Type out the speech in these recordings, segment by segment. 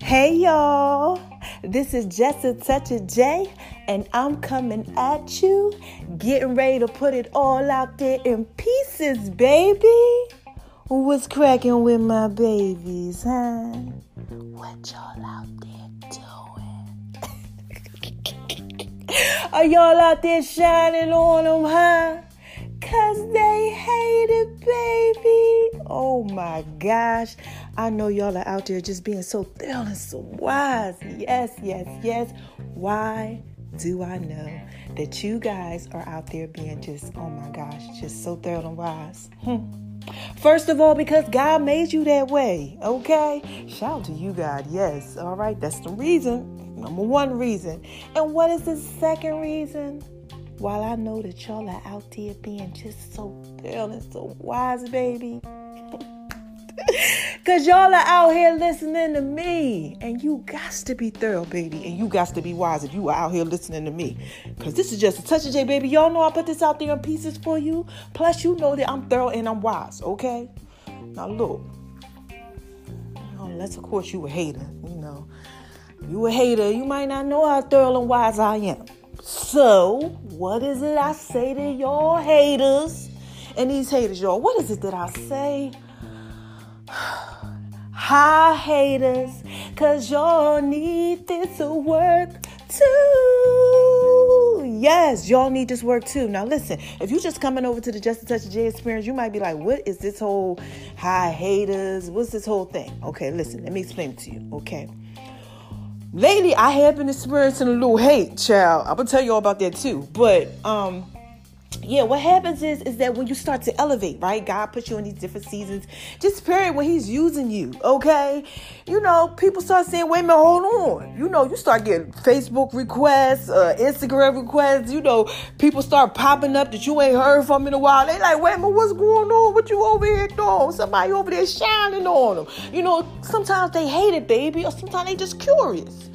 Hey y'all, this is Just a Touch of J, and I'm coming at you, getting ready to put it all out there in pieces, baby. What's cracking with my babies, huh? What y'all out there doing? Are y'all out there shining on them, huh? Cause they hate it, baby. Oh my gosh. I know y'all are out there just being so thorough and so wise. Yes, yes, yes. Why do I know that you guys are out there being just, oh my gosh, just so thorough and wise? Hmm. First of all, because God made you that way, okay? Shout to you, God. Yes, all right, that's the reason. Number one reason. And what is the second reason? While I know that y'all are out there being just so thorough and so wise, baby. Cause y'all are out here listening to me. And you got to be thorough, baby. And you got to be wise if you are out here listening to me. Cause this is just a touch of J, baby. Y'all know I put this out there in pieces for you. Plus, you know that I'm thorough and I'm wise, okay? Now look. Unless of course you a hater, you know. You a hater, you might not know how thorough and wise I am. So, what is it I say to y'all haters? And these haters, y'all, what is it that I say? Hi, haters, cause y'all need this to work too. Yes, y'all need this work too. Now, listen, if you just coming over to the Just a Touch of J experience, you might be like, what is this whole hi, haters? What's this whole thing? Okay, listen, let me explain it to you, okay? Lately, I have been experiencing a little hate, child. I'm gonna tell you all about that too. But, um, yeah, what happens is is that when you start to elevate, right? God puts you in these different seasons, just period when He's using you, okay? You know, people start saying, "Wait a minute, hold on." You know, you start getting Facebook requests, uh, Instagram requests. You know, people start popping up that you ain't heard from in a while. They like, "Wait a minute, what's going on? What you over here doing? Somebody over there shining on them." You know, sometimes they hate it, baby, or sometimes they just curious.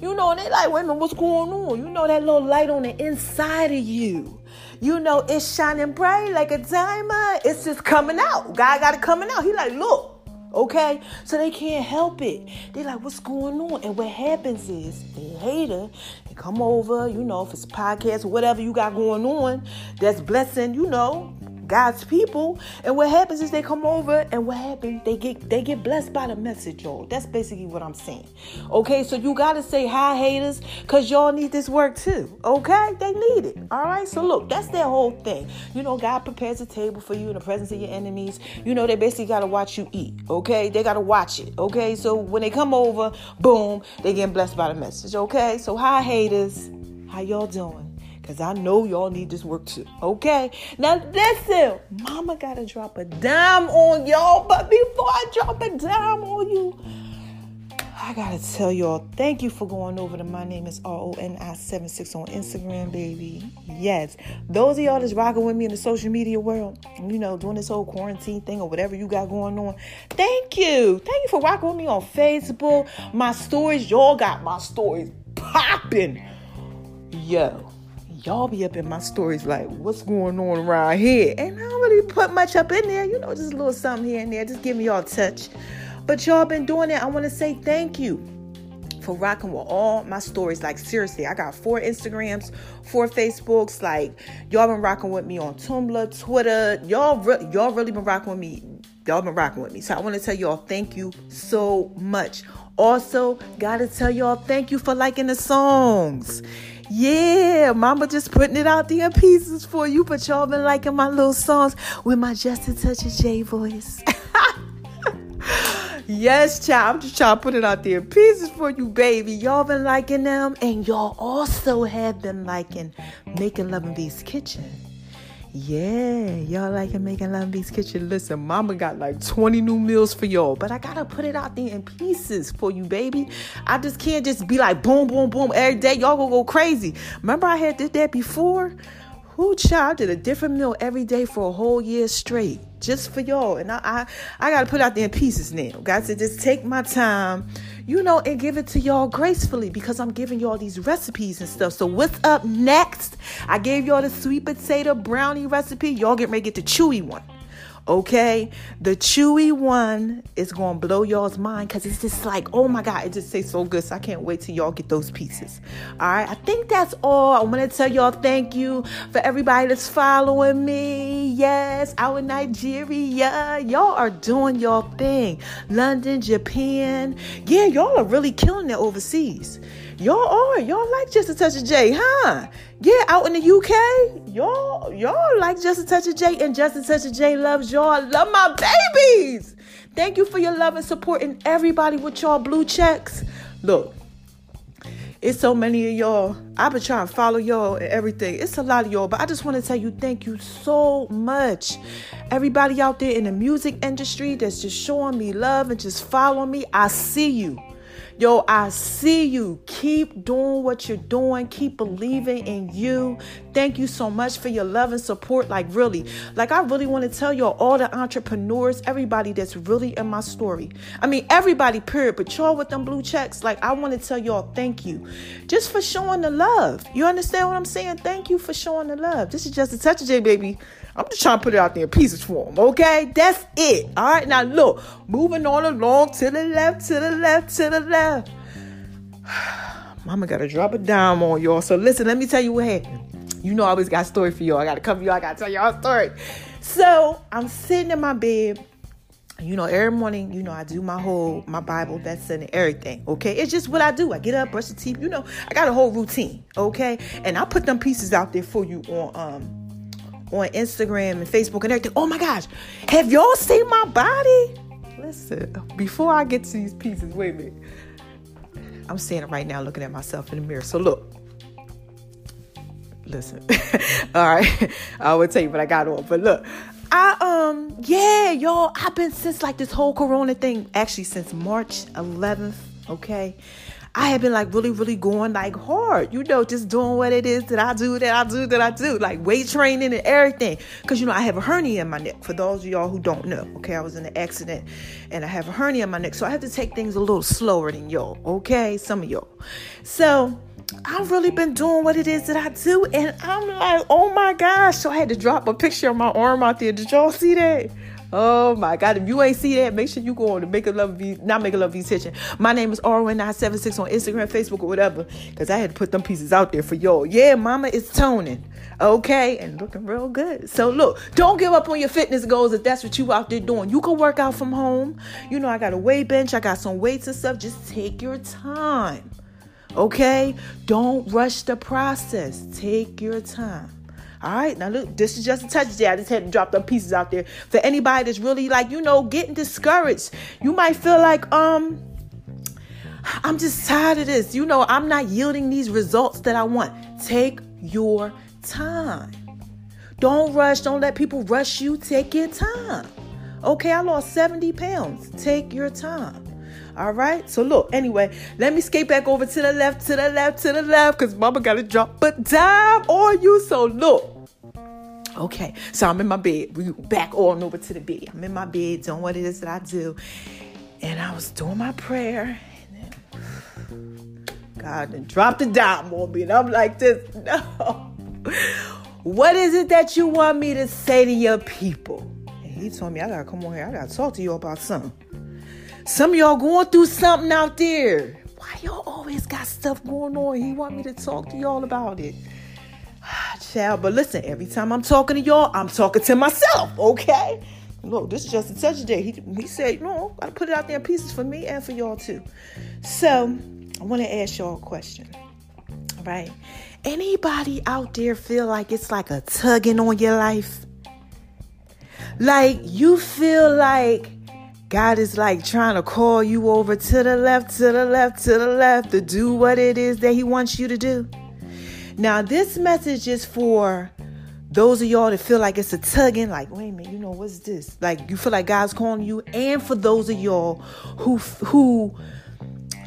You know, and they like, "Wait a minute, what's going on?" You know that little light on the inside of you. You know, it's shining bright like a diamond. It's just coming out. God got it coming out. He like, look, okay? So they can't help it. They like, what's going on? And what happens is they hater, they come over, you know, if it's podcast or whatever you got going on, that's blessing, you know, God's people. And what happens is they come over and what happens, they get they get blessed by the message, y'all. That's basically what I'm saying. Okay, so you gotta say hi haters, cause y'all need this work too. Okay? They need it. All right. So look, that's their whole thing. You know, God prepares a table for you in the presence of your enemies. You know, they basically gotta watch you eat. Okay, they gotta watch it. Okay, so when they come over, boom, they get blessed by the message. Okay, so hi haters, how y'all doing? Because I know y'all need this work too. Okay? Now listen, mama gotta drop a dime on y'all, but before I drop a dime on you, I gotta tell y'all, thank you for going over to my name is R-O-N-I-76 on Instagram, baby. Yes. Those of y'all that's rocking with me in the social media world, you know, doing this whole quarantine thing or whatever you got going on. Thank you. Thank you for rocking with me on Facebook. My stories, y'all got my stories popping. Yo y'all be up in my stories like, what's going on around here? And I don't really put much up in there, you know, just a little something here and there, just give me y'all a touch. But y'all been doing it. I want to say thank you for rocking with all my stories. Like seriously, I got four Instagrams, four Facebooks. Like y'all been rocking with me on Tumblr, Twitter. Y'all, re- y'all really been rocking with me. Y'all been rocking with me. So I want to tell y'all thank you so much. Also, gotta tell y'all thank you for liking the songs. Yeah, mama just putting it out there pieces for you, but y'all been liking my little songs with my Just a Touch of J voice. yes, child, I'm just trying to put it out there pieces for you, baby. Y'all been liking them, and y'all also have been liking Making Love in B's Kitchen. Yeah, y'all like it making Love Beats Kitchen. Listen, mama got like 20 new meals for y'all, but I gotta put it out there in pieces for you, baby. I just can't just be like boom, boom, boom every day. Y'all gonna go crazy. Remember I had did that before? Who child did a different meal every day for a whole year straight, just for y'all. And I, I, I gotta put out there in pieces now. Got to just take my time, you know, and give it to y'all gracefully because I'm giving y'all these recipes and stuff. So what's up next? I gave y'all the sweet potato brownie recipe. Y'all get ready to get the chewy one. Okay, the chewy one is gonna blow y'all's mind because it's just like, oh my god, it just tastes so good. So I can't wait till y'all get those pieces. All right, I think that's all. I want to tell y'all thank you for everybody that's following me. Yes, out in Nigeria, y'all are doing your thing. London, Japan, yeah, y'all are really killing it overseas. Y'all are. Y'all like just a touch of J, huh? Yeah, out in the UK, y'all, y'all like just a touch of J, and just a touch of J loves y'all. Love my babies. Thank you for your love and support, and everybody with y'all blue checks. Look, it's so many of y'all. I've been trying to follow y'all and everything. It's a lot of y'all, but I just want to tell you thank you so much. Everybody out there in the music industry that's just showing me love and just following me, I see you. Yo, I see you. Keep doing what you're doing. Keep believing in you. Thank you so much for your love and support. Like, really, like, I really want to tell y'all, all the entrepreneurs, everybody that's really in my story. I mean, everybody, period. But y'all with them blue checks, like, I want to tell y'all thank you just for showing the love. You understand what I'm saying? Thank you for showing the love. This is just a touch of J, baby. I'm just trying to put it out there in pieces for them, okay? That's it. All right, now look, moving on along to the left, to the left, to the left. Mama got to drop a dime on y'all. So listen, let me tell you what happened. You know I always got a story for y'all. I got to cover y'all. I got to tell y'all a story. So I'm sitting in my bed. You know, every morning, you know, I do my whole my Bible that's and everything. Okay, it's just what I do. I get up, brush the teeth. You know, I got a whole routine. Okay, and I put them pieces out there for you on um on Instagram and Facebook and everything. Oh my gosh, have y'all seen my body? Listen, before I get to these pieces, wait a minute. I'm standing right now looking at myself in the mirror. So look. Listen. All right. I would tell you what I got on. But look, I um yeah, y'all, I've been since like this whole corona thing, actually since March 11th, okay? I have been like really, really going like hard, you know, just doing what it is that I do, that I do, that I do, like weight training and everything. Cause you know, I have a hernia in my neck. For those of y'all who don't know, okay, I was in an accident and I have a hernia in my neck. So I have to take things a little slower than y'all, okay? Some of y'all. So I've really been doing what it is that I do. And I'm like, oh my gosh. So I had to drop a picture of my arm out there. Did y'all see that? Oh my God. If you ain't see that, make sure you go on to Make a Love V, not Make a Love V Kitchen. My name is RWin976 on Instagram, Facebook, or whatever. Because I had to put them pieces out there for y'all. Yeah, mama is toning. Okay. And looking real good. So look, don't give up on your fitness goals if that's what you out there doing. You can work out from home. You know, I got a weight bench, I got some weights and stuff. Just take your time. Okay? Don't rush the process. Take your time. All right, now look, this is just a touch there. I just had to drop them pieces out there for anybody that's really like, you know, getting discouraged. You might feel like, um, I'm just tired of this. You know, I'm not yielding these results that I want. Take your time. Don't rush. Don't let people rush you. Take your time. Okay, I lost 70 pounds. Take your time. All right. So look, anyway, let me skate back over to the left, to the left, to the left, because mama gotta drop a dime on you. So look. Okay, so I'm in my bed. We back on over to the bed. I'm in my bed doing what it is that I do. And I was doing my prayer. And then God then dropped a dime on me. And I'm like this. No. What is it that you want me to say to your people? And he told me I gotta come on here. I gotta talk to you about something. Some of y'all going through something out there. Why y'all always got stuff going on? He want me to talk to y'all about it. Ah, child, but listen, every time I'm talking to y'all, I'm talking to myself, okay? Look, this is just a touch day. He, he said, no, gotta put it out there in pieces for me and for y'all too. So I want to ask y'all a question. Right? Anybody out there feel like it's like a tugging on your life? Like you feel like God is like trying to call you over to the left, to the left, to the left to do what it is that He wants you to do. Now, this message is for those of y'all that feel like it's a tugging, like, wait a minute, you know, what's this? Like, you feel like God's calling you, and for those of y'all who, who,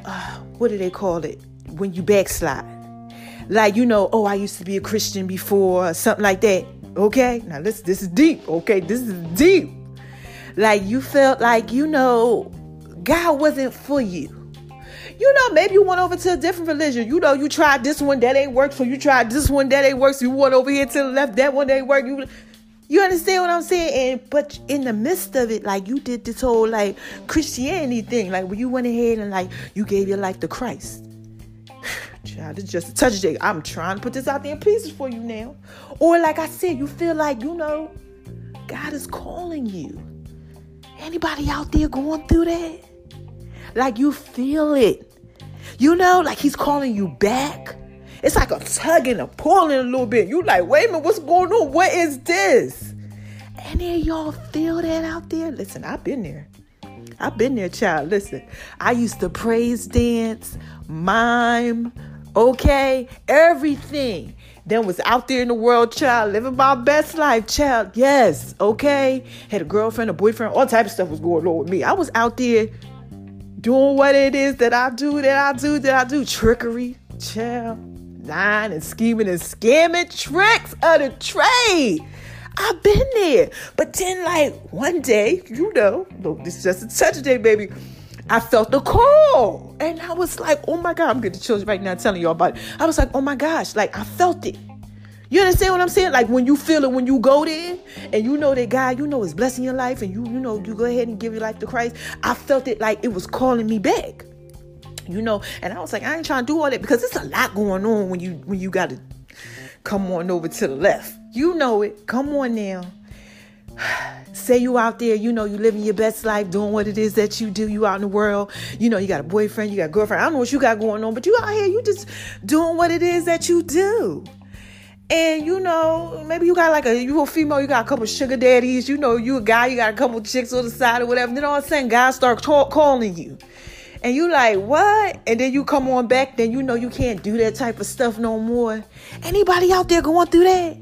uh, what do they call it? When you backslide. Like, you know, oh, I used to be a Christian before, something like that. Okay? Now, this, this is deep. Okay? This is deep. Like you felt like, you know, God wasn't for you. You know, maybe you went over to a different religion. You know, you tried this one, that ain't work. So you tried this one, that ain't work. So you went over here to the left, that one that ain't work. You You understand what I'm saying? And but in the midst of it, like you did this whole like Christianity thing, like when you went ahead and like you gave your life to Christ. Child, it's just a touch day. I'm trying to put this out there in pieces for you now. Or like I said, you feel like, you know, God is calling you. Anybody out there going through that? Like you feel it. You know, like he's calling you back. It's like a tugging, a pulling a little bit. You like, wait a minute, what's going on? What is this? Any of y'all feel that out there? Listen, I've been there. I've been there, child. Listen, I used to praise dance, mime, okay, everything. Then was out there in the world, child, living my best life, child. Yes, okay. Had a girlfriend, a boyfriend, all type of stuff was going on with me. I was out there doing what it is that I do, that I do, that I do. Trickery, child lying and scheming and scamming tricks of the trade. I've been there. But then, like, one day, you know, this is just a touch day, baby. I felt the call. And I was like, oh my God, I'm getting chills right now telling y'all about it. I was like, oh my gosh, like, I felt it. You understand what I'm saying? Like when you feel it, when you go there, and you know that God, you know, is blessing your life, and you, you know, you go ahead and give your life to Christ. I felt it like it was calling me back you know. And I was like, I ain't trying to do all that because it's a lot going on when you when you got to come on over to the left. You know it. Come on now. Say you out there, you know, you living your best life, doing what it is that you do. You out in the world, you know, you got a boyfriend, you got a girlfriend. I don't know what you got going on, but you out here, you just doing what it is that you do. And you know, maybe you got like a you a female, you got a couple sugar daddies. You know, you a guy, you got a couple chicks on the side or whatever. Then all of a sudden, guys start talk, calling you and you like what and then you come on back then you know you can't do that type of stuff no more anybody out there going through that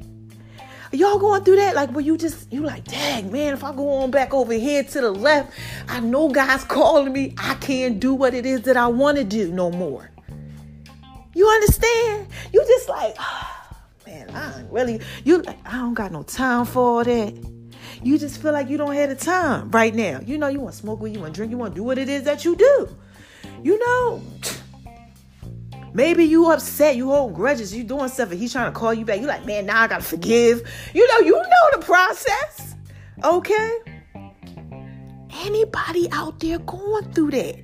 y'all going through that? Like where you just you like dang man if i go on back over here to the left i know god's calling me. I can't do what it is that i want to do no more. You understand? You just like oh, man i really you like i don't got no time for all that. You just feel like you don't have the time right now. You know you want to smoke with you want to drink you want to do what it is that you do. You know, maybe you upset, you hold grudges, you doing stuff, and he's trying to call you back. You like, man, now I gotta forgive. You know, you know the process. Okay? Anybody out there going through that?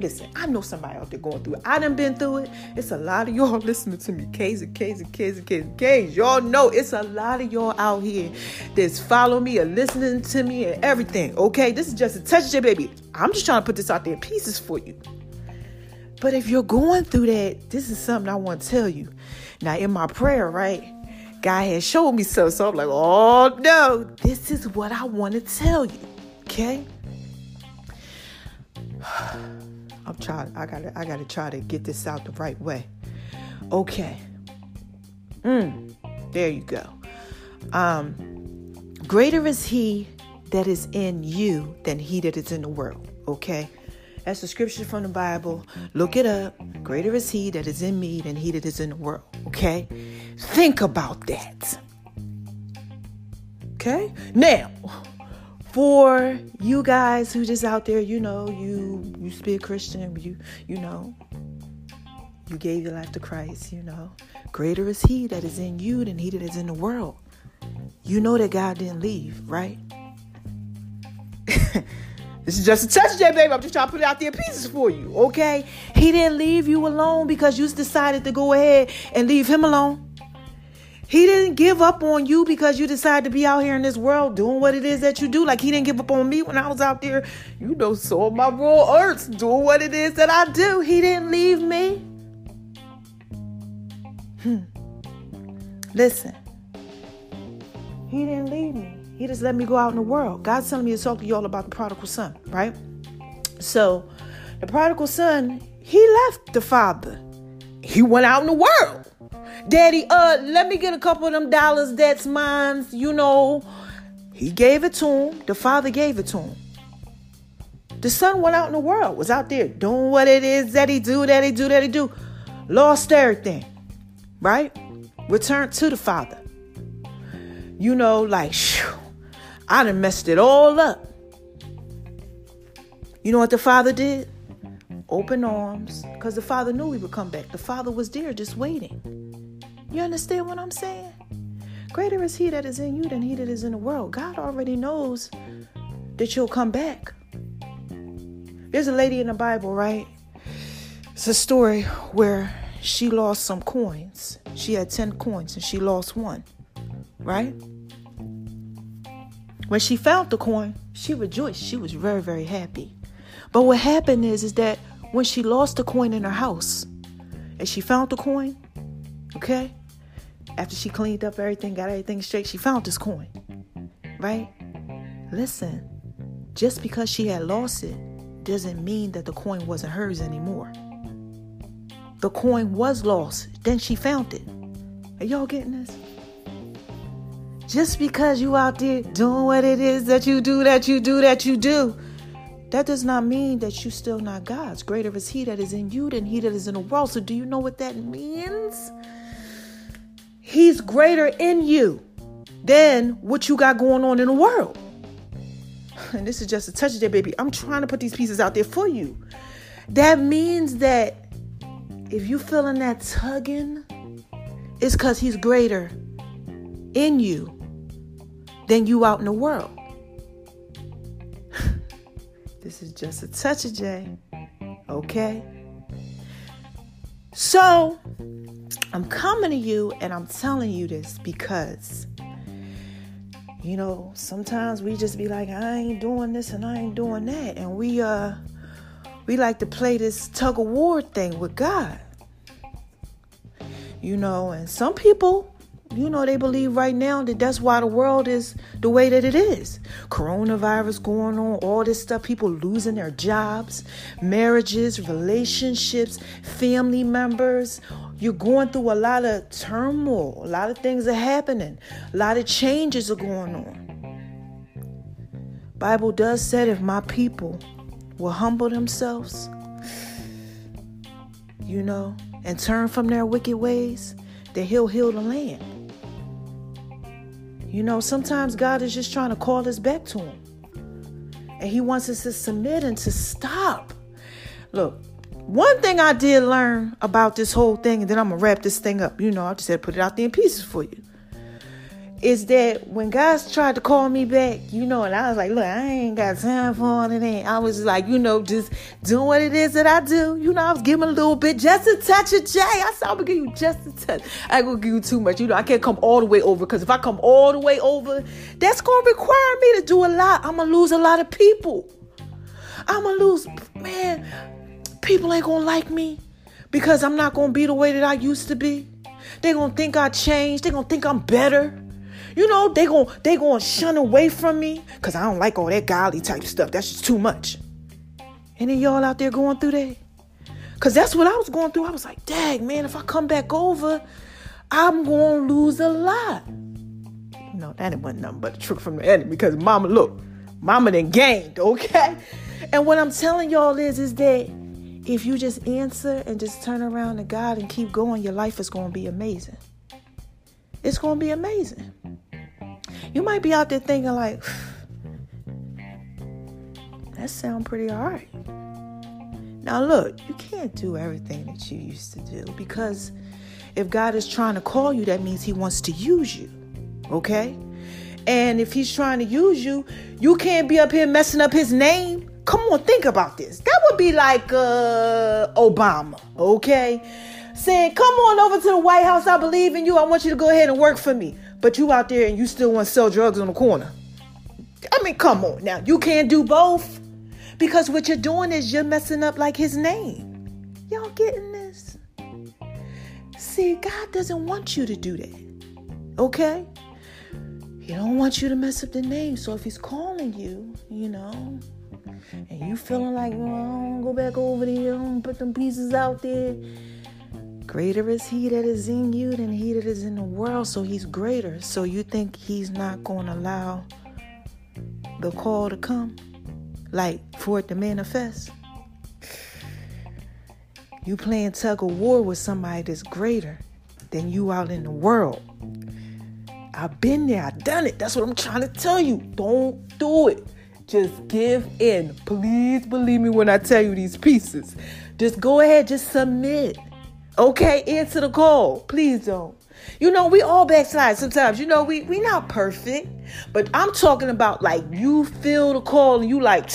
Listen, I know somebody out there going through it. I done been through it. It's a lot of y'all listening to me. K's and K's and K's and K's and K's. Y'all know it's a lot of y'all out here that's follow me and listening to me and everything. Okay, this is just a touch of baby. I'm just trying to put this out there in pieces for you. But if you're going through that, this is something I want to tell you. Now, in my prayer, right? God has showed me something. So I'm like, oh no, this is what I want to tell you. Okay? I'm trying, I gotta I gotta try to get this out the right way. Okay. Mm, there you go. Um, greater is he that is in you than he that is in the world. Okay. That's the scripture from the Bible. Look it up. Greater is he that is in me than he that is in the world. Okay? Think about that. Okay? Now, for you guys who just out there, you know, you used to be a Christian, you you know, you gave your life to Christ, you know. Greater is he that is in you than he that is in the world. You know that God didn't leave, right? This is just a J baby. I'm just trying to put it out there pieces for you, okay? He didn't leave you alone because you decided to go ahead and leave him alone. He didn't give up on you because you decided to be out here in this world doing what it is that you do. Like he didn't give up on me when I was out there, you know, so my raw earths doing what it is that I do. He didn't leave me. Hmm. Listen, he didn't leave me. He just let me go out in the world. God's telling me to talk to y'all about the prodigal son, right? So, the prodigal son, he left the father. He went out in the world. Daddy, uh, let me get a couple of them dollars that's mine, you know. He gave it to him. The father gave it to him. The son went out in the world, was out there doing what it is that he do, that he do, that he do. Lost everything, right? Returned to the father. You know, like, shoo, I done messed it all up. You know what the father did? Open arms, because the father knew he would come back. The father was there just waiting. You understand what I'm saying? Greater is he that is in you than he that is in the world. God already knows that you'll come back. There's a lady in the Bible, right? It's a story where she lost some coins. She had 10 coins and she lost one, right? When she found the coin, she rejoiced. She was very, very happy. But what happened is, is that when she lost the coin in her house and she found the coin, okay, after she cleaned up everything, got everything straight, she found this coin, right? Listen, just because she had lost it doesn't mean that the coin wasn't hers anymore. The coin was lost, then she found it. Are y'all getting this? Just because you out there doing what it is that you do, that you do, that you do, that does not mean that you still not God's. Greater is He that is in you than He that is in the world. So, do you know what that means? He's greater in you than what you got going on in the world. And this is just a touch of that, baby. I'm trying to put these pieces out there for you. That means that if you feeling that tugging, it's because He's greater in you than you out in the world. this is just a touch of J. Okay? So, I'm coming to you and I'm telling you this because, you know, sometimes we just be like, I ain't doing this and I ain't doing that. And we, uh, we like to play this tug of war thing with God. You know, and some people, you know, they believe right now that that's why the world is the way that it is. Coronavirus going on, all this stuff, people losing their jobs, marriages, relationships, family members. You're going through a lot of turmoil, a lot of things are happening, a lot of changes are going on. Bible does say if my people will humble themselves, you know, and turn from their wicked ways, that he'll heal the land. You know, sometimes God is just trying to call us back to Him. And He wants us to submit and to stop. Look, one thing I did learn about this whole thing, and then I'm going to wrap this thing up. You know, I just had to put it out there in pieces for you is that when guys tried to call me back, you know, and I was like, look, I ain't got time for all of that. I was like, you know, just doing what it is that I do. You know, I was giving a little bit, just a touch of J. I said, I'm gonna give you just a touch. I ain't gonna give you too much. You know, I can't come all the way over because if I come all the way over, that's gonna require me to do a lot. I'm gonna lose a lot of people. I'm gonna lose, man, people ain't gonna like me because I'm not gonna be the way that I used to be. They gonna think I changed. They gonna think I'm better. You know, they gon' they gonna shun away from me because I don't like all that godly type stuff. That's just too much. Any y'all out there going through that? Cause that's what I was going through. I was like, dang, man, if I come back over, I'm gonna lose a lot. No, that wasn't nothing but a trick from the enemy because mama, look, mama then gained, okay? And what I'm telling y'all is, is that if you just answer and just turn around to God and keep going, your life is gonna be amazing. It's gonna be amazing. You might be out there thinking like, that sound pretty alright. Now look, you can't do everything that you used to do because if God is trying to call you, that means He wants to use you. Okay? And if He's trying to use you, you can't be up here messing up His name. Come on, think about this. That would be like uh, Obama, okay? Saying, come on over to the White House. I believe in you. I want you to go ahead and work for me but you out there and you still want to sell drugs on the corner. I mean, come on now. You can't do both. Because what you're doing is you're messing up like his name. Y'all getting this? See, God doesn't want you to do that. Okay? He don't want you to mess up the name. So if he's calling you, you know, and you feeling like, oh, go back over there and put them pieces out there Greater is he that is in you than he that is in the world. So he's greater. So you think he's not going to allow the call to come? Like for it to manifest? You playing tug of war with somebody that's greater than you out in the world. I've been there, I've done it. That's what I'm trying to tell you. Don't do it. Just give in. Please believe me when I tell you these pieces. Just go ahead, just submit. Okay, answer the call. Please don't. You know, we all backslide sometimes. You know, we we not perfect. But I'm talking about like you feel the call and you like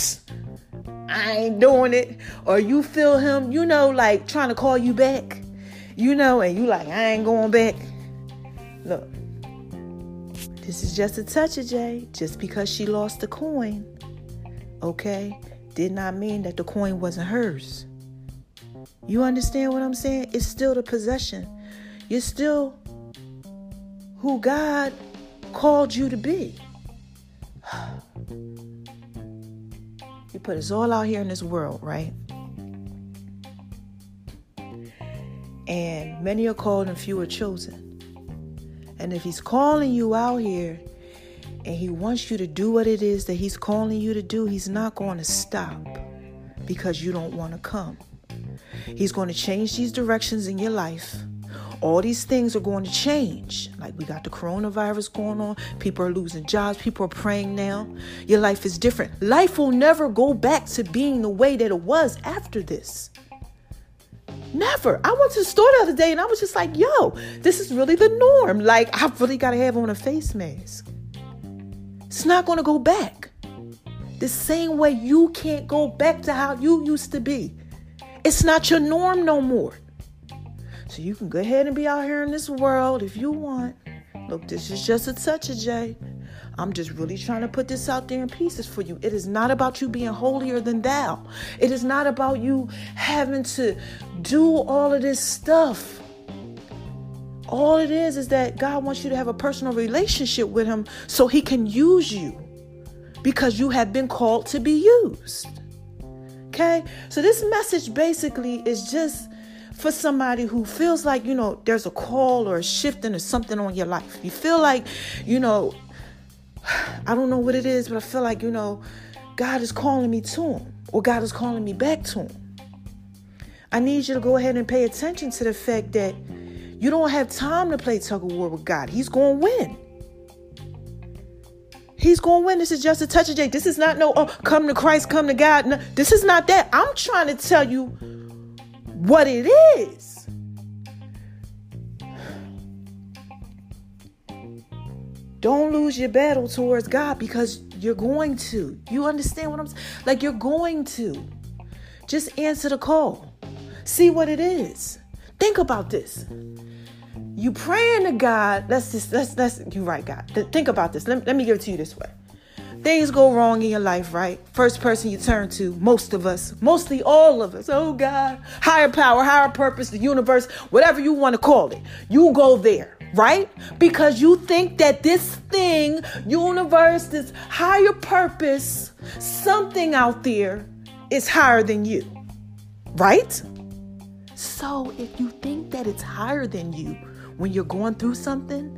I ain't doing it. Or you feel him, you know, like trying to call you back. You know, and you like, I ain't going back. Look, this is just a touch of Jay. Just because she lost the coin, okay, did not mean that the coin wasn't hers. You understand what I'm saying? It's still the possession. You're still who God called you to be. He put us all out here in this world, right? And many are called and few are chosen. And if He's calling you out here and He wants you to do what it is that He's calling you to do, He's not going to stop because you don't want to come. He's going to change these directions in your life. All these things are going to change. Like we got the coronavirus going on, people are losing jobs, people are praying now. Your life is different. Life will never go back to being the way that it was after this. Never. I went to the store the other day and I was just like, yo, this is really the norm. Like, I've really got to have on a face mask. It's not going to go back. The same way you can't go back to how you used to be. It's not your norm no more. So you can go ahead and be out here in this world if you want. Look, this is just a touch of Jay. I'm just really trying to put this out there in pieces for you. It is not about you being holier than thou. It is not about you having to do all of this stuff. All it is is that God wants you to have a personal relationship with Him so He can use you because you have been called to be used. Okay? So, this message basically is just for somebody who feels like, you know, there's a call or a shifting or something on your life. You feel like, you know, I don't know what it is, but I feel like, you know, God is calling me to Him or God is calling me back to Him. I need you to go ahead and pay attention to the fact that you don't have time to play tug of war with God. He's going to win. He's going to win. This is just a touch of Jay. This is not no, oh, come to Christ, come to God. No, this is not that. I'm trying to tell you what it is. Don't lose your battle towards God because you're going to. You understand what I'm saying? Like you're going to. Just answer the call. See what it is. Think about this. You praying to God. Let's just let's let's you right, God. Think about this. Let, let me give it to you this way. Things go wrong in your life, right? First person you turn to, most of us, mostly all of us. Oh God, higher power, higher purpose, the universe, whatever you want to call it. You go there right? Because you think that this thing, universe, this higher purpose, something out there is higher than you, right? So if you think that it's higher than you when you're going through something,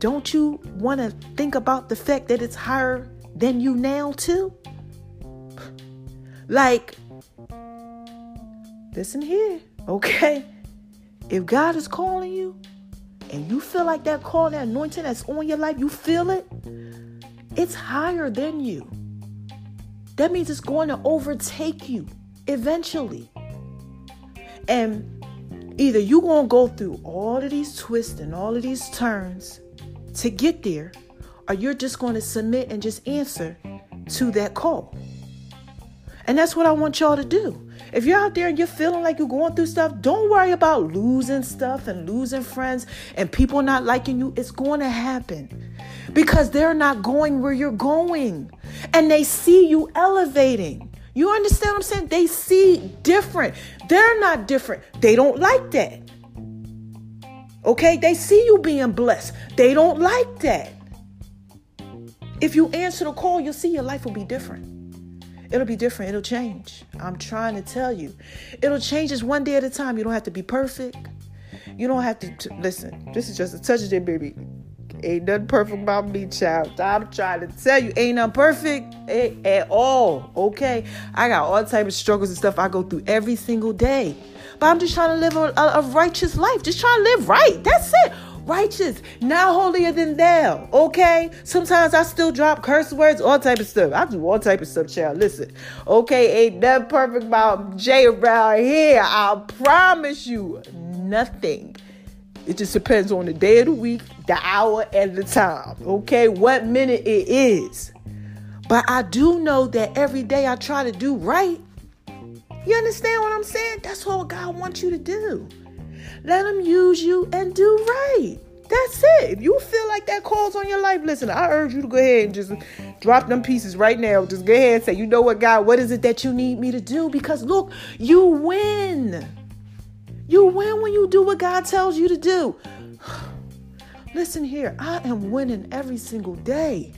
don't you want to think about the fact that it's higher than you now, too? Like, listen here, okay? If God is calling you, and you feel like that call, that anointing that's on your life, you feel it, it's higher than you. That means it's going to overtake you eventually. And either you're going to go through all of these twists and all of these turns to get there, or you're just going to submit and just answer to that call. And that's what I want y'all to do. If you're out there and you're feeling like you're going through stuff, don't worry about losing stuff and losing friends and people not liking you. It's going to happen because they're not going where you're going and they see you elevating. You understand what I'm saying? They see different. They're not different. They don't like that. Okay? They see you being blessed. They don't like that. If you answer the call, you'll see your life will be different. It'll be different. It'll change. I'm trying to tell you. It'll change just one day at a time. You don't have to be perfect. You don't have to t- listen. This is just a touch of it, baby. Ain't nothing perfect about me, child. I'm trying to tell you, ain't nothing perfect at all. Okay, I got all type of struggles and stuff I go through every single day, but I'm just trying to live a, a, a righteous life. Just trying to live right. That's it righteous, not holier than thou. Okay? Sometimes I still drop curse words, all type of stuff. I do all type of stuff, child. Listen, okay, ain't nothing perfect about Jay around here. I promise you, nothing It just depends on the day of the week, the hour, and the time. Okay, what minute it is. But I do know that every day I try to do right. You understand what I'm saying? That's all God wants you to do. Let Him use you and do right. That's it. If you feel like that calls on your life, listen, I urge you to go ahead and just drop them pieces right now. Just go ahead and say, you know what, God, what is it that you need me to do? Because look, you win. You win when you do what God tells you to do. Listen here, I am winning every single day.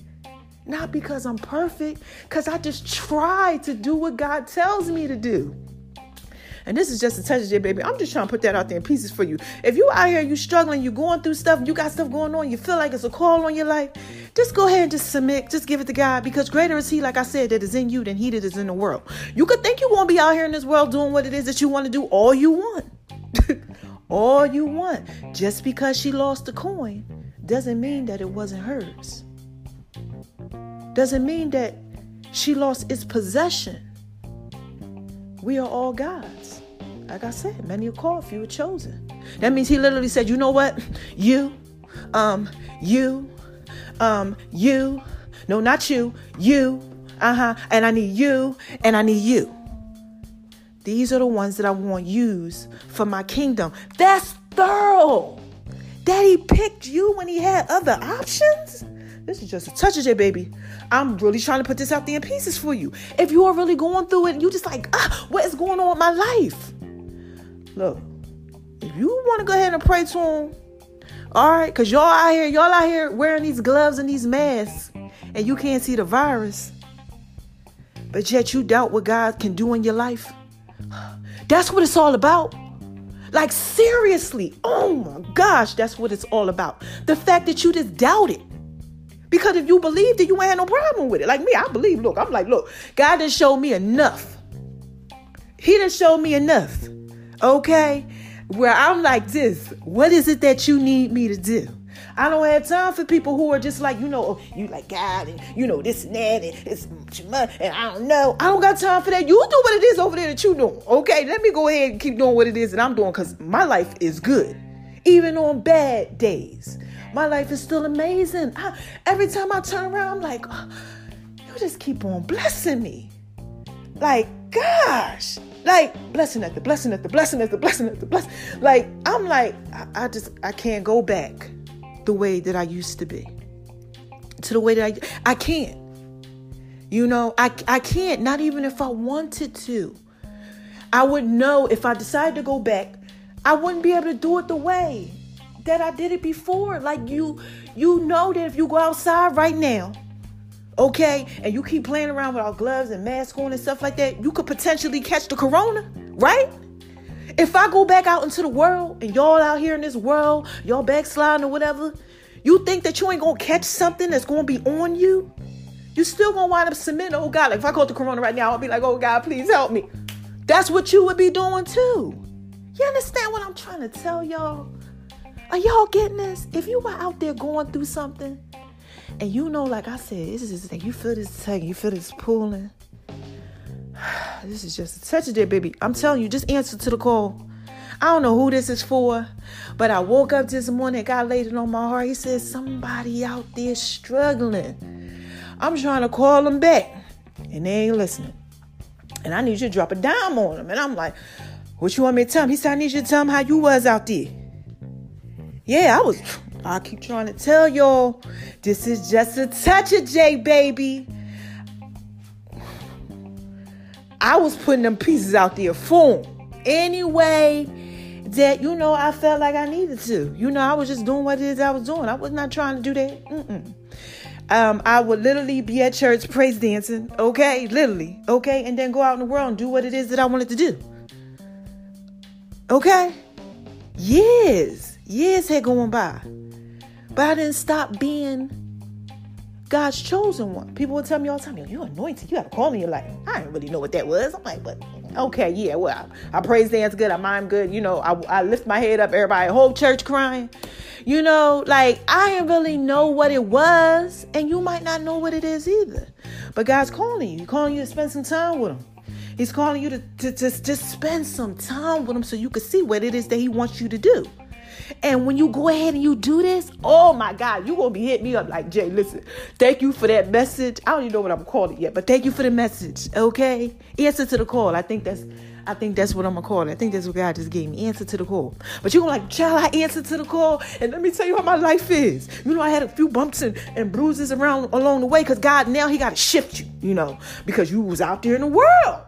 Not because I'm perfect, because I just try to do what God tells me to do. And this is just a touch of it, baby. I'm just trying to put that out there in pieces for you. If you out here, you struggling, you going through stuff, you got stuff going on, you feel like it's a call on your life, just go ahead and just submit, just give it to God because greater is He, like I said, that is in you than He that is in the world. You could think you're going to be out here in this world doing what it is that you want to do all you want. all you want. Just because she lost the coin doesn't mean that it wasn't hers. Doesn't mean that she lost its possession. We are all God's. Like I said, many are called, few are chosen. That means he literally said, you know what? You, um, you, um, you, no, not you, you, uh-huh, and I need you, and I need you. These are the ones that I want to use for my kingdom. That's thorough. Daddy picked you when he had other options. This is just a touch of it, baby. I'm really trying to put this out there in pieces for you. If you are really going through it, you just like, ah, what is going on with my life? Look, if you want to go ahead and pray to him, all right, because y'all out here, y'all out here wearing these gloves and these masks, and you can't see the virus, but yet you doubt what God can do in your life. That's what it's all about. Like, seriously, oh my gosh, that's what it's all about. The fact that you just doubt it. Because if you believed it, you ain't had no problem with it. Like me, I believe. Look, I'm like, look, God didn't show me enough. He didn't show me enough. Okay? Where I'm like this, what is it that you need me to do? I don't have time for people who are just like, you know, oh, you like God and you know this and that and it's and I don't know. I don't got time for that. You do what it is over there that you doing. Okay, let me go ahead and keep doing what it is that I'm doing because my life is good. Even on bad days. My life is still amazing. I, every time I turn around, I'm like, oh, you just keep on blessing me. Like, gosh, like blessing at the blessing at the blessing at the blessing at the blessing. Like, I'm like, I, I just, I can't go back the way that I used to be. To the way that I, I can't. You know, I, I can't, not even if I wanted to. I would know if I decided to go back, I wouldn't be able to do it the way that I did it before. Like you, you know that if you go outside right now, okay, and you keep playing around with our gloves and masks on and stuff like that, you could potentially catch the corona, right? If I go back out into the world and y'all out here in this world, y'all backsliding or whatever, you think that you ain't gonna catch something that's gonna be on you? You still gonna wind up submitting, oh God, like if I caught the corona right now, I'll be like, oh God, please help me. That's what you would be doing too. You understand what I'm trying to tell y'all? Are y'all getting this? If you were out there going through something, and you know, like I said, this is just you feel this tug, you feel this pulling. This is just such a day, baby. I'm telling you, just answer to the call. I don't know who this is for, but I woke up this morning, God laid it on my heart. He said, Somebody out there struggling. I'm trying to call them back, and they ain't listening. And I need you to drop a dime on them. And I'm like, What you want me to tell him? He said, I need you to tell him how you was out there. Yeah, I was. I keep trying to tell y'all, this is just a touch of J, baby. I was putting them pieces out there for him. Anyway, that you know, I felt like I needed to. You know, I was just doing what it is I was doing. I was not trying to do that. Mm-mm. Um, I would literally be at church praise dancing, okay, literally, okay, and then go out in the world and do what it is that I wanted to do. Okay, yes. Years had gone by. But I didn't stop being God's chosen one. People would tell me all the time, you're anointed. You have a call in your life. I didn't really know what that was. I'm like, but okay, yeah, well, I, I praise dance good. I mime good. You know, I, I lift my head up, everybody, whole church crying. You know, like I didn't really know what it was, and you might not know what it is either. But God's calling you. He's calling you to spend some time with Him. He's calling you to, to, to just spend some time with Him so you can see what it is that He wants you to do. And when you go ahead and you do this, oh my God, you're going to be hitting me up like, Jay, listen, thank you for that message. I don't even know what I'm calling it yet, but thank you for the message, okay? Answer to the call. I think that's I think that's what I'm gonna call it. I think that's what God just gave me. Answer to the call. But you're gonna like, child, I answer to the call. And let me tell you how my life is. You know, I had a few bumps and, and bruises around along the way because God now He gotta shift you, you know, because you was out there in the world.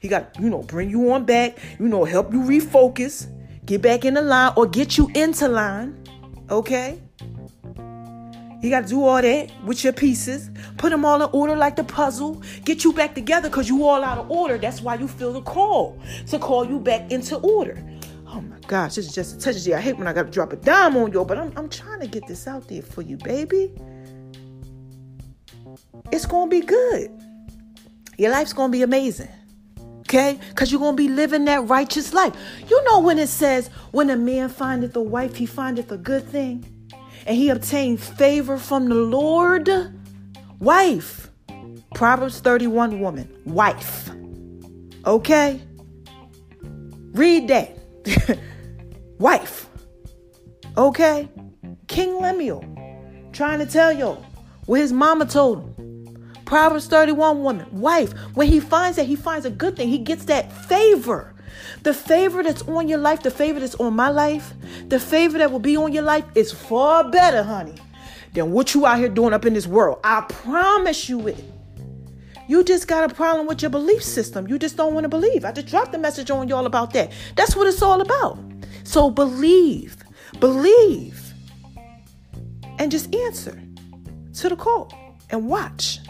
He got, you know, bring you on back, you know, help you refocus, get back in the line or get you into line. Okay? You got to do all that with your pieces. Put them all in order like the puzzle. Get you back together because you all out of order. That's why you feel the call to call you back into order. Oh my gosh, this is just a touch of I hate when I got to drop a dime on you, but I'm, I'm trying to get this out there for you, baby. It's going to be good. Your life's going to be amazing. Okay? Because you're going to be living that righteous life. You know when it says, when a man findeth a wife, he findeth a good thing and he obtained favor from the Lord. Wife. Proverbs 31 woman. Wife. Okay? Read that. Wife. Okay? King Lemuel trying to tell y'all what his mama told him. Proverbs 31 woman. Wife. When he finds that, he finds a good thing. He gets that favor. The favor that's on your life, the favor that's on my life, the favor that will be on your life is far better, honey, than what you out here doing up in this world. I promise you it. You just got a problem with your belief system. You just don't want to believe. I just dropped a message on y'all about that. That's what it's all about. So believe, believe, and just answer to the call and watch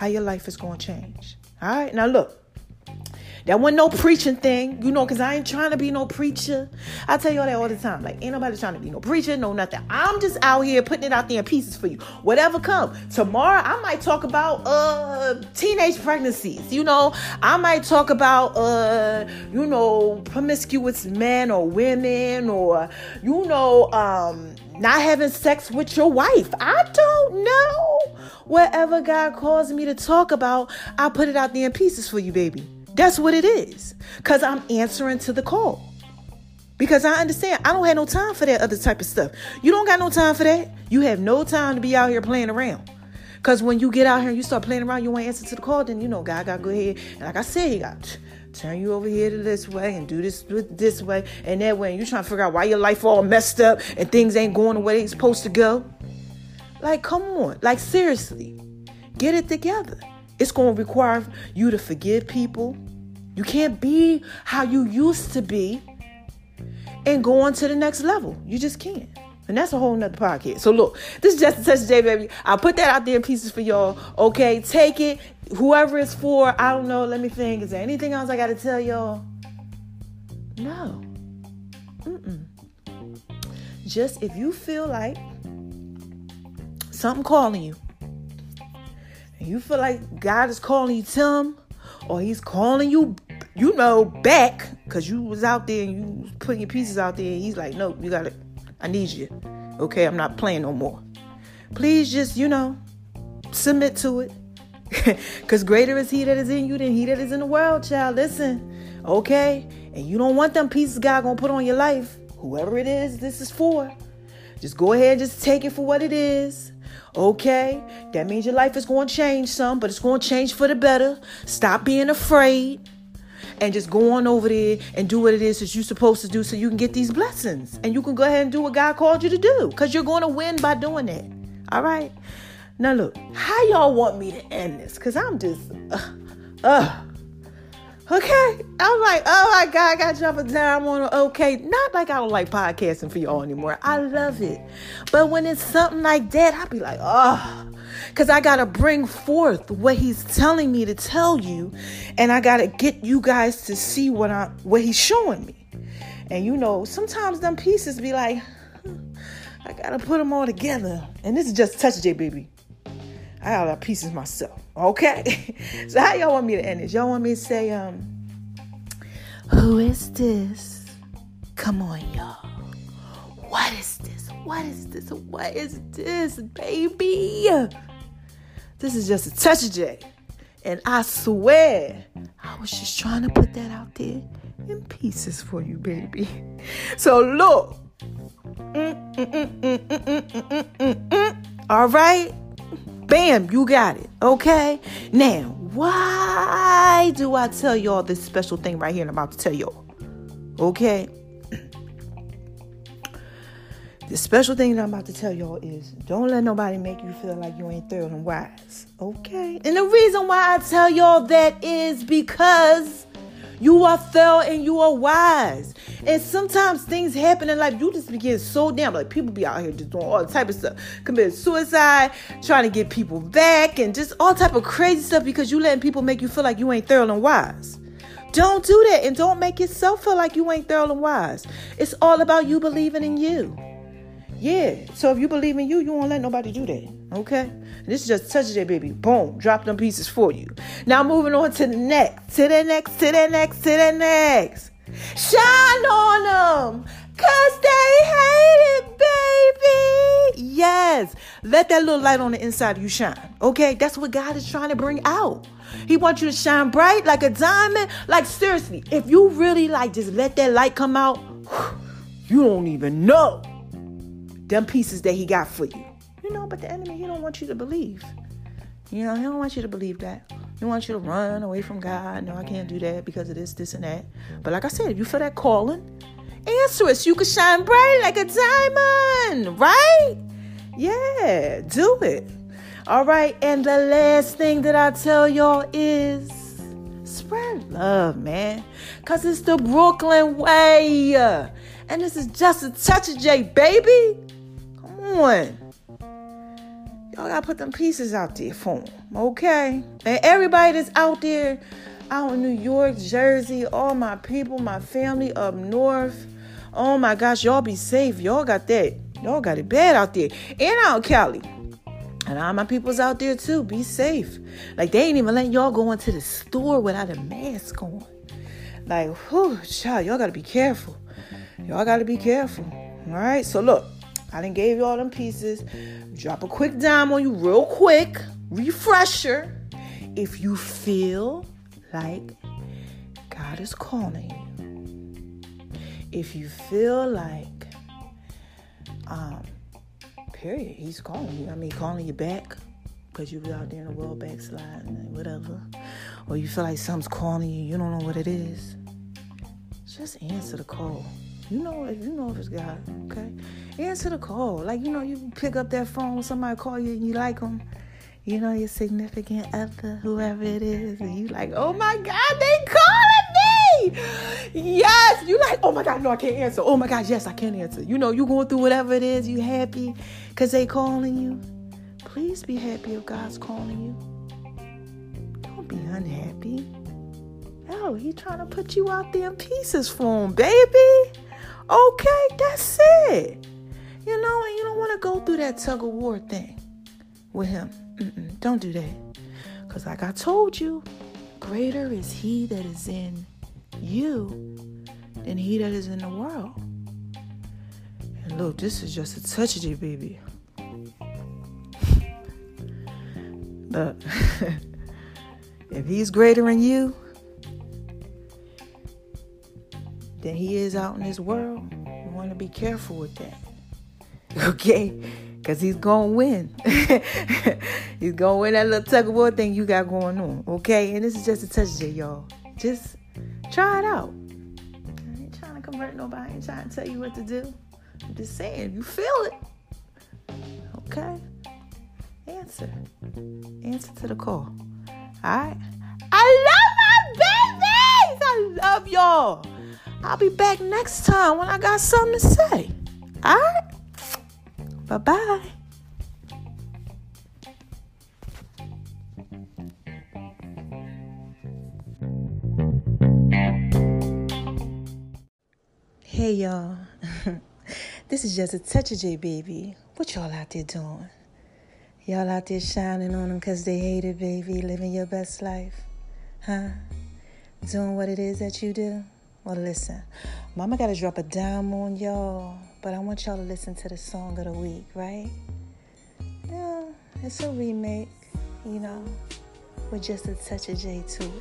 how your life is going to change. All right, now look. That wasn't no preaching thing, you know, because I ain't trying to be no preacher. I tell y'all that all the time. Like, ain't nobody trying to be no preacher, no nothing. I'm just out here putting it out there in pieces for you. Whatever come. Tomorrow, I might talk about uh teenage pregnancies, you know. I might talk about uh, you know, promiscuous men or women or, you know, um, not having sex with your wife. I don't know. Whatever God calls me to talk about, I'll put it out there in pieces for you, baby. That's what it is. Because I'm answering to the call. Because I understand I don't have no time for that other type of stuff. You don't got no time for that. You have no time to be out here playing around. Because when you get out here and you start playing around, you want to answer to the call, then you know God got to go ahead. And like I said, He got turn you over here to this way and do this this way and that way. And you're trying to figure out why your life all messed up and things ain't going the way it's supposed to go. Like, come on. Like, seriously. Get it together. It's going to require you to forgive people. You can't be how you used to be and go on to the next level. You just can't. And that's a whole nother podcast. So look, this is just a touch J, baby. I'll put that out there in pieces for y'all. Okay, take it. Whoever it's for, I don't know. Let me think. Is there anything else I got to tell y'all? No. Mm-mm. Just if you feel like something calling you, and you feel like God is calling you to him, or he's calling you, you know, back, because you was out there and you was putting your pieces out there, he's like, no, you gotta, I need you. Okay, I'm not playing no more. Please just, you know, submit to it. Because greater is he that is in you than he that is in the world, child. Listen, okay? And you don't want them pieces God gonna put on your life. Whoever it is, this is for. Just go ahead and just take it for what it is. Okay, that means your life is going to change some, but it's going to change for the better. Stop being afraid and just go on over there and do what it is that you're supposed to do so you can get these blessings. And you can go ahead and do what God called you to do because you're going to win by doing that. All right. Now, look, how y'all want me to end this? Because I'm just, uh, uh, Okay. I'm like, oh my God, I got jumping down on okay. Not like I don't like podcasting for y'all anymore. I love it. But when it's something like that, I be like, oh. Cause I gotta bring forth what he's telling me to tell you, and I gotta get you guys to see what I what he's showing me. And you know, sometimes them pieces be like, I gotta put them all together. And this is just touch J baby. I got a lot of pieces myself. Okay. so how y'all want me to end this? Y'all want me to say, um, who is this? Come on, y'all. What is this? What is this? What is this, baby? This is just a touch of J. And I swear, I was just trying to put that out there in pieces for you, baby. So look, All right? Bam, you got it. Okay? Now, why do I tell y'all this special thing right here and I'm about to tell y'all? Okay? The special thing that I'm about to tell y'all is don't let nobody make you feel like you ain't thorough and wise. Okay? And the reason why I tell y'all that is because you are thorough and you are wise. And sometimes things happen in life. You just begin so damn like people be out here just doing all type of stuff, committing suicide, trying to get people back, and just all type of crazy stuff because you letting people make you feel like you ain't thorough and wise. Don't do that and don't make yourself feel like you ain't thorough and wise. It's all about you believing in you. Yeah. So if you believe in you, you won't let nobody do that. Okay? This is just touch it, baby. Boom. Drop them pieces for you. Now moving on to the next. To the next, to the next, to the next. Shine on them. Cause they hate it, baby. Yes. Let that little light on the inside of you shine. Okay? That's what God is trying to bring out. He wants you to shine bright like a diamond. Like seriously, if you really like just let that light come out, you don't even know them pieces that he got for you. You know, but the enemy, he don't want you to believe. You know, he don't want you to believe that. He wants you to run away from God. No, I can't do that because of this, this, and that. But like I said, if you feel that calling, answer it so you can shine bright like a diamond, right? Yeah, do it. All right, and the last thing that I tell y'all is spread love, man. Cause it's the Brooklyn way. And this is just a touch of J, baby Come on. Y'all gotta put them pieces out there for them, okay? And everybody that's out there, out in New York, Jersey, all my people, my family up north. Oh my gosh, y'all be safe. Y'all got that. Y'all got it bad out there. And out Cali. And all my people's out there too. Be safe. Like they ain't even letting y'all go into the store without a mask on. Like, whew, child, y'all gotta be careful. Y'all gotta be careful. All right. So look, I didn't gave you all them pieces. Drop a quick dime on you real quick. Refresher. If you feel like God is calling you. If you feel like um period, he's calling you. I mean calling you back because you was out there in the world backsliding whatever. Or you feel like something's calling you, you don't know what it is. Just answer the call. You know if you know if it's God, okay? Answer the call. Like you know, you pick up that phone, somebody call you and you like them. You know your significant other, whoever it is, and you like, oh my God, they calling me. Yes, you like, oh my God, no, I can't answer. Oh my God, yes, I can answer. You know, you going through whatever it is, you happy because they calling you. Please be happy if God's calling you. Don't be unhappy. Oh, he trying to put you out there in pieces for him, baby. Okay, that's it. You know, and you don't want to go through that tug of war thing with him. Mm-mm, don't do that. Because, like I told you, greater is he that is in you than he that is in the world. And look, this is just a touch of it, baby. Look, if he's greater in you, than he is out in this world. You want to be careful with that. Okay? Because he's going to win. he's going to win that little tug of war thing you got going on. Okay? And this is just a touch of y'all. Just try it out. I ain't trying to convert nobody. I ain't trying to tell you what to do. I'm just saying, you feel it. Okay? Answer. Answer to the call. All right? I love my babies! I love y'all. I'll be back next time when I got something to say. All right? Bye bye. Hey y'all. this is just a touch of J baby. What y'all out there doing? Y'all out there shining on them because they hate it, baby. Living your best life. Huh? Doing what it is that you do. Well, listen, Mama got to drop a dime on y'all, but I want y'all to listen to the song of the week, right? Yeah, it's a remake, you know, with just a touch of J to it.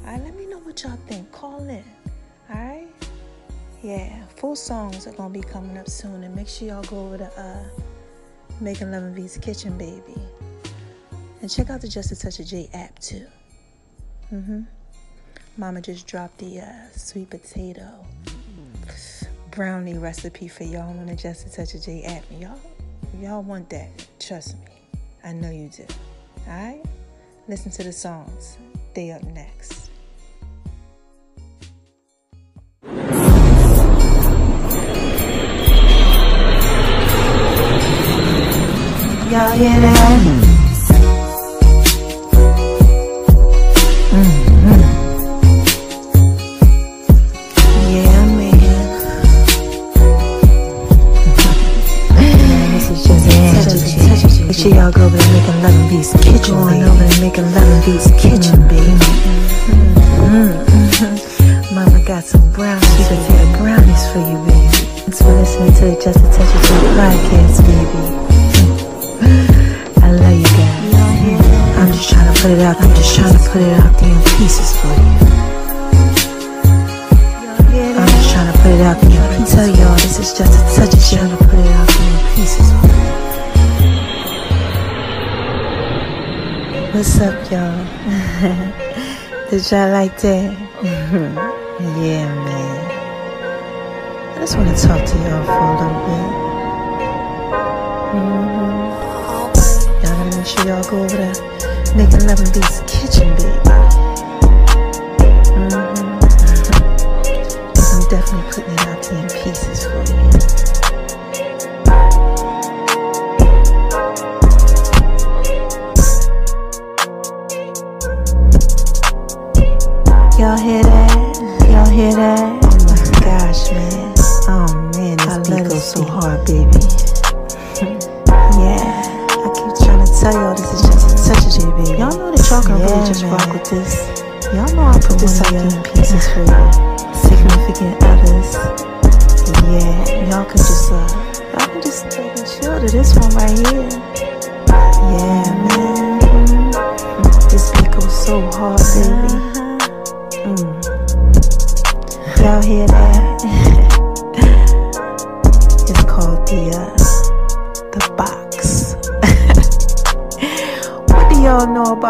All right, let me know what y'all think. Call in, all right? Yeah, full songs are gonna be coming up soon, and make sure y'all go over to uh, Making Love and V's Kitchen, baby, and check out the Just a Touch of J app too. Mhm. Mama just dropped the uh, sweet potato brownie recipe for y'all on the Just a Touch of J app. Y'all, y'all want that? Trust me, I know you do. All right, listen to the songs. They up next. Y'all hear that? Y'all like that? yeah, man. I just want to talk to y'all for a little bit. Mm-hmm. Y'all gotta make sure y'all go over there, making love and V's kitchen, baby. Hard, baby. yeah, I keep trying to tell y'all this is just such a touch of J, baby. Y'all know that y'all can really just rock with this. Y'all know I put this out in pieces for you. Significant others. Yeah, y'all can just uh, y'all can just take and chill to this one right here. Yeah, man. This beat goes so hard, baby. Mm. Y'all hear that?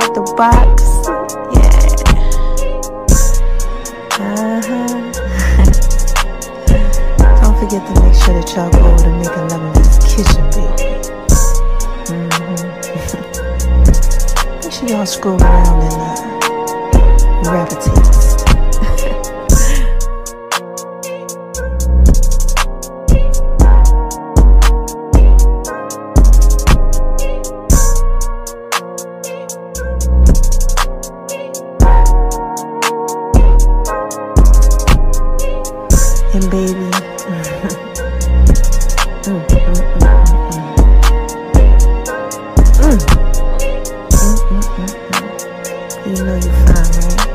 About the box? Yeah. Uh-huh. Don't forget to make sure that y'all go over to Making Love in this kitchen, baby. hmm make sure y'all scroll around You know you're fine, right?